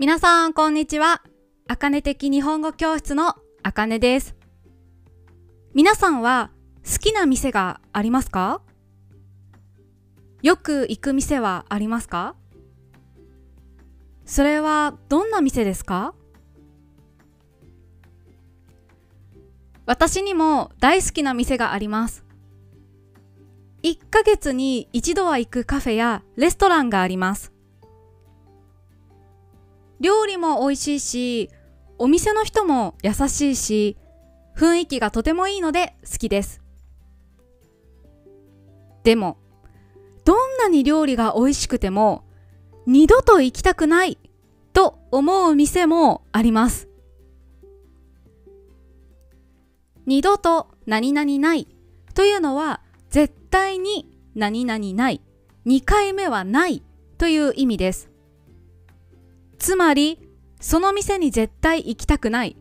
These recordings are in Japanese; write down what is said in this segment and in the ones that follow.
皆さん、こんにちは。あかね的日本語教室のあかねです。皆さんは好きな店がありますか？よく行く店はありますか？それはどんな店ですか？私にも大好きな店があります。1ヶ月に一度は行くカフェやレストランがあります。料理も美味しいし、お店の人も優しいし、雰囲気がとてもいいので好きです。でも、どんなに料理が美味しくても、二度と行きたくないと思う店もあります。二度と何々ないというのは絶対に何々ない、2回目はないという意味です。つまり、その店に絶対行きたくない、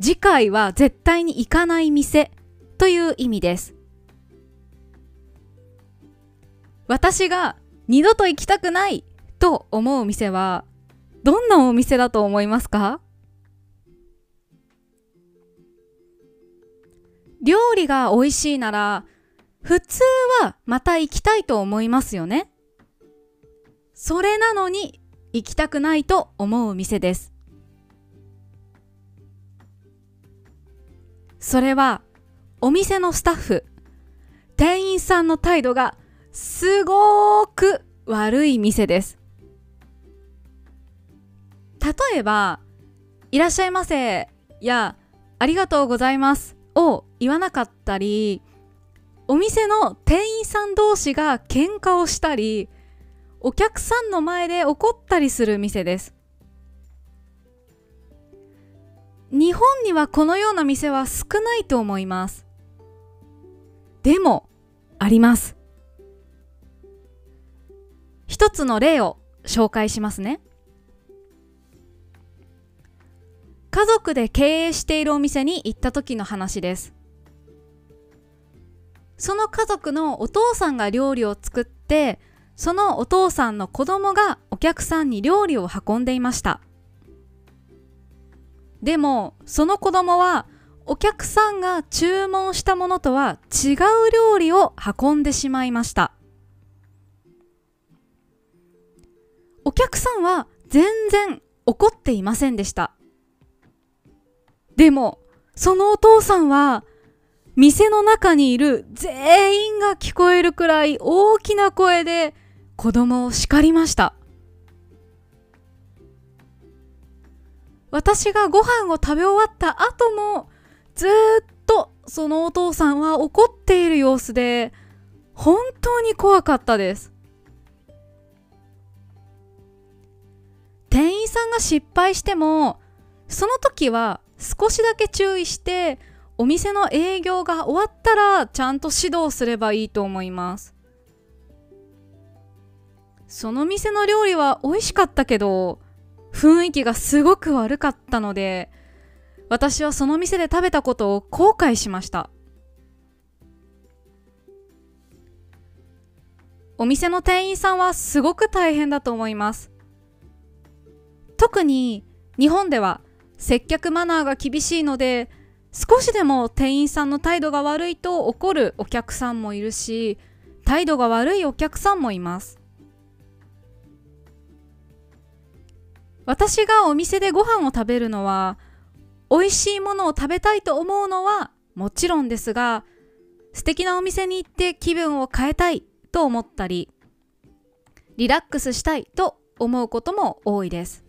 次回は絶対に行かない店という意味です。私が二度と行きたくないと思う店はどんなお店だと思いますか？料理が美味しいなら普通はまた行きたいと思いますよね。それなのに行きたくないと思う店です。それはお店のスタッフ、店員さんの態度がすごく悪い店です。例えば、いらっしゃいませやありがとうございますを言わなかったり、お店の店員さん同士が喧嘩をしたり、お客さんの前で怒ったりする店です。日本にはこのような店は少ないと思います。でも、あります。一つの例を紹介しますね。家族で経営しているお店に行った時の話です。その家族のお父さんが料理を作って、そのお父さんの子供がお客さんに料理を運んでいました。でも、その子供はお客さんが注文したものとは違う料理を運んでしまいました。お客さんは全然怒っていませんでした。でも、そのお父さんは店の中にいる全員が聞こえるくらい大きな声で子供を叱りました。私がご飯を食べ終わった後もずっとそのお父さんは怒っている様子で本当に怖かったです。店員さんが失敗してもその時は少しだけ注意してお店の営業が終わったらちゃんと指導すればいいと思います。その店の料理は美味しかったけど雰囲気がすごく悪かったので私はその店で食べたことを後悔しました。お店の店員さんはすごく大変だと思います。特に日本では接客マナーが厳しいので少しでも店員さんの態度が悪いと怒るお客さんもいるし態度が悪いお客さんもいます。私がお店でご飯を食べるのは美味しいものを食べたいと思うのはもちろんですが素敵なお店に行って気分を変えたいと思ったりリラックスしたいと思うことも多いです。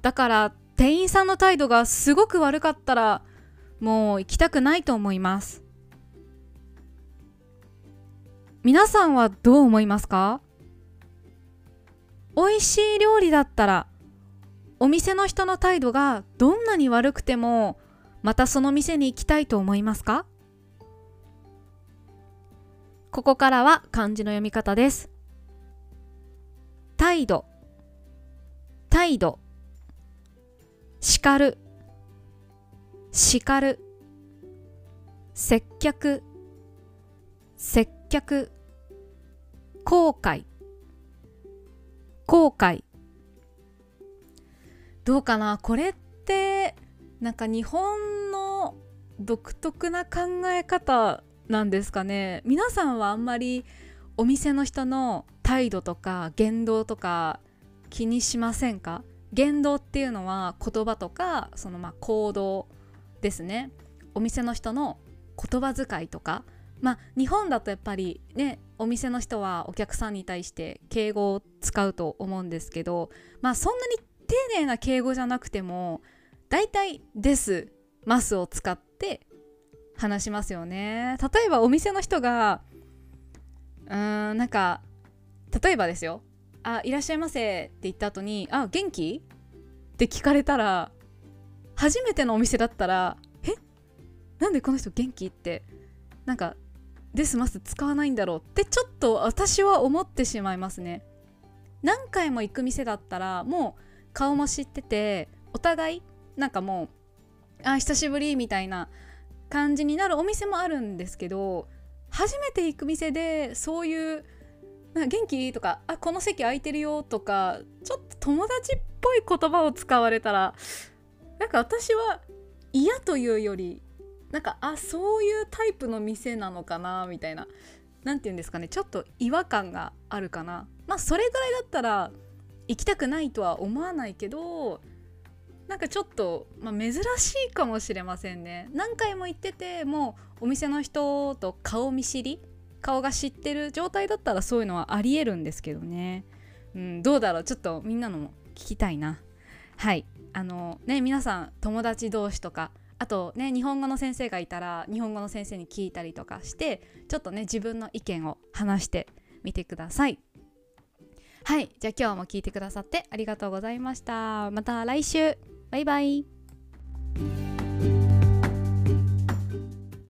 だから店員さんの態度がすごく悪かったらもう行きたくないと思います。皆さんはどう思いますか？美味しい料理だったらお店の人の態度がどんなに悪くてもまたその店に行きたいと思いますか？ここからは漢字の読み方です。態度。態度。叱る。叱る。接客。接客。後悔。公開どうかな？これってなんか日本の独特な考え方なんですかね？皆さんはあんまりお店の人の態度とか言動とか気にしませんか？言動っていうのは言葉とかそのまあ行動ですね。お店の人の言葉遣いとか。まあ日本だとやっぱりねお店の人はお客さんに対して敬語を使うと思うんですけどまあそんなに丁寧な敬語じゃなくても大体「です」「ます」を使って話しますよね例えばお店の人がうーんなんか例えばですよ「あいらっしゃいませ」って言った後に「あ元気?」って聞かれたら初めてのお店だったら「え？なんでこの人元気?」ってなんか「ですます」使わないんだろうってちょっと私は思ってしまいますね何回も行く店だったらもう顔も知っててお互いなんかもうあ久しぶりみたいな感じになるお店もあるんですけど初めて行く店でそういう「元気?」とか「あこの席空いてるよ」とかちょっと友達っぽい言葉を使われたらなんか私は嫌というよりなんかあそういうタイプの店なのかなみたいな。何て言うんですかね。ちょっと違和感があるかな。まあそれぐらいだったら行きたくないとは思わないけどなんかちょっと、まあ、珍しいかもしれませんね。何回も行っててもうお店の人と顔見知り顔が知ってる状態だったらそういうのはありえるんですけどね、うん、どうだろう。ちょっとみんなのも聞きたいな。はい。あのね皆さん友達同士とかあとね日本語の先生がいたら日本語の先生に聞いたりとかしてちょっとね自分の意見を話してみてください。はいじゃあ今日も聞いてくださってありがとうございました。また来週。バイバイ。